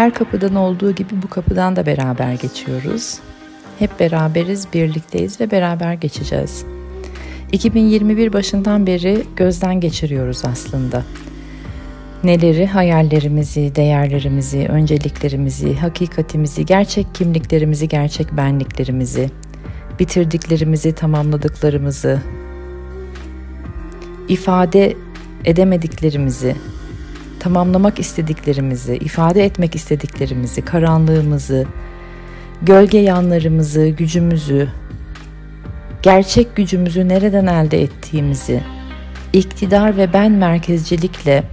Her kapıdan olduğu gibi bu kapıdan da beraber geçiyoruz. Hep beraberiz, birlikteyiz ve beraber geçeceğiz. 2021 başından beri gözden geçiriyoruz aslında. Neleri, hayallerimizi, değerlerimizi, önceliklerimizi, hakikatimizi, gerçek kimliklerimizi, gerçek benliklerimizi, bitirdiklerimizi, tamamladıklarımızı, ifade edemediklerimizi, tamamlamak istediklerimizi, ifade etmek istediklerimizi, karanlığımızı, gölge yanlarımızı, gücümüzü, gerçek gücümüzü nereden elde ettiğimizi, iktidar ve ben merkezcilikle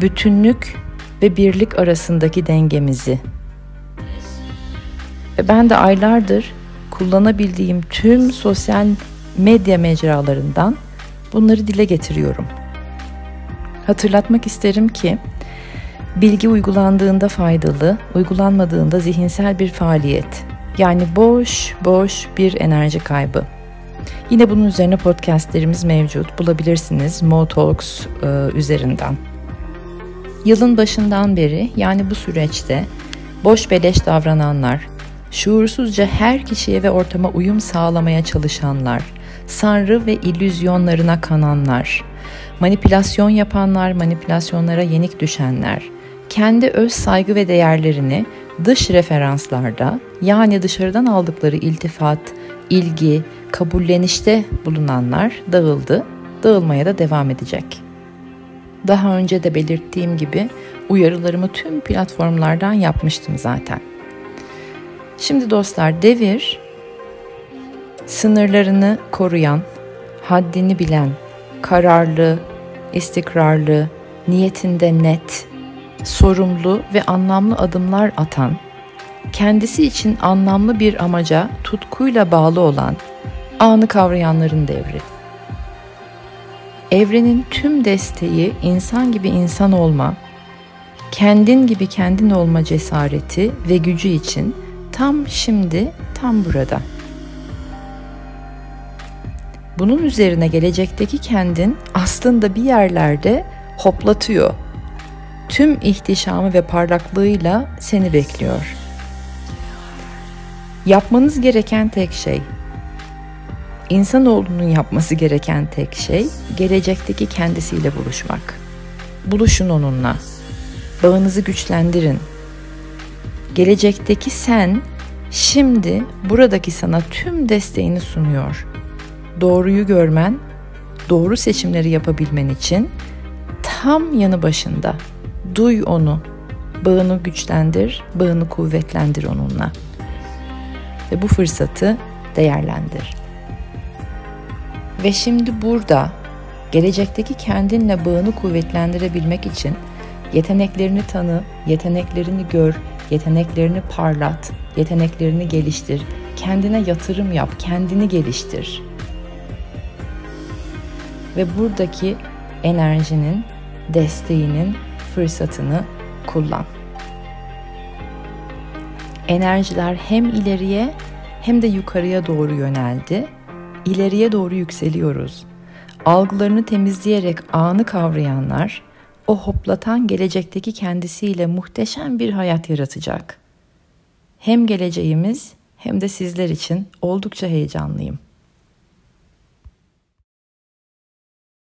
bütünlük ve birlik arasındaki dengemizi ve ben de aylardır kullanabildiğim tüm sosyal medya mecralarından bunları dile getiriyorum. Hatırlatmak isterim ki bilgi uygulandığında faydalı, uygulanmadığında zihinsel bir faaliyet. Yani boş boş bir enerji kaybı. Yine bunun üzerine podcastlerimiz mevcut. Bulabilirsiniz Mo e, üzerinden. Yılın başından beri yani bu süreçte boş beleş davrananlar, şuursuzca her kişiye ve ortama uyum sağlamaya çalışanlar, sanrı ve illüzyonlarına kananlar, manipülasyon yapanlar, manipülasyonlara yenik düşenler, kendi öz saygı ve değerlerini dış referanslarda yani dışarıdan aldıkları iltifat, ilgi, kabullenişte bulunanlar dağıldı, dağılmaya da devam edecek. Daha önce de belirttiğim gibi uyarılarımı tüm platformlardan yapmıştım zaten. Şimdi dostlar devir sınırlarını koruyan, haddini bilen, kararlı, istikrarlı, niyetinde net, sorumlu ve anlamlı adımlar atan, kendisi için anlamlı bir amaca tutkuyla bağlı olan, anı kavrayanların devri. Evrenin tüm desteği insan gibi insan olma, kendin gibi kendin olma cesareti ve gücü için tam şimdi, tam burada. Bunun üzerine gelecekteki kendin aslında bir yerlerde hoplatıyor. Tüm ihtişamı ve parlaklığıyla seni bekliyor. Yapmanız gereken tek şey İnsanoğlunun yapması gereken tek şey gelecekteki kendisiyle buluşmak. Buluşun onunla. Bağınızı güçlendirin. Gelecekteki sen şimdi buradaki sana tüm desteğini sunuyor. Doğruyu görmen, doğru seçimleri yapabilmen için tam yanı başında. Duy onu. Bağını güçlendir, bağını kuvvetlendir onunla. Ve bu fırsatı değerlendir. Ve şimdi burada gelecekteki kendinle bağını kuvvetlendirebilmek için yeteneklerini tanı, yeteneklerini gör, yeteneklerini parlat, yeteneklerini geliştir. Kendine yatırım yap, kendini geliştir. Ve buradaki enerjinin, desteğinin fırsatını kullan. Enerjiler hem ileriye hem de yukarıya doğru yöneldi ileriye doğru yükseliyoruz. Algılarını temizleyerek anı kavrayanlar o hoplatan gelecekteki kendisiyle muhteşem bir hayat yaratacak. Hem geleceğimiz hem de sizler için oldukça heyecanlıyım.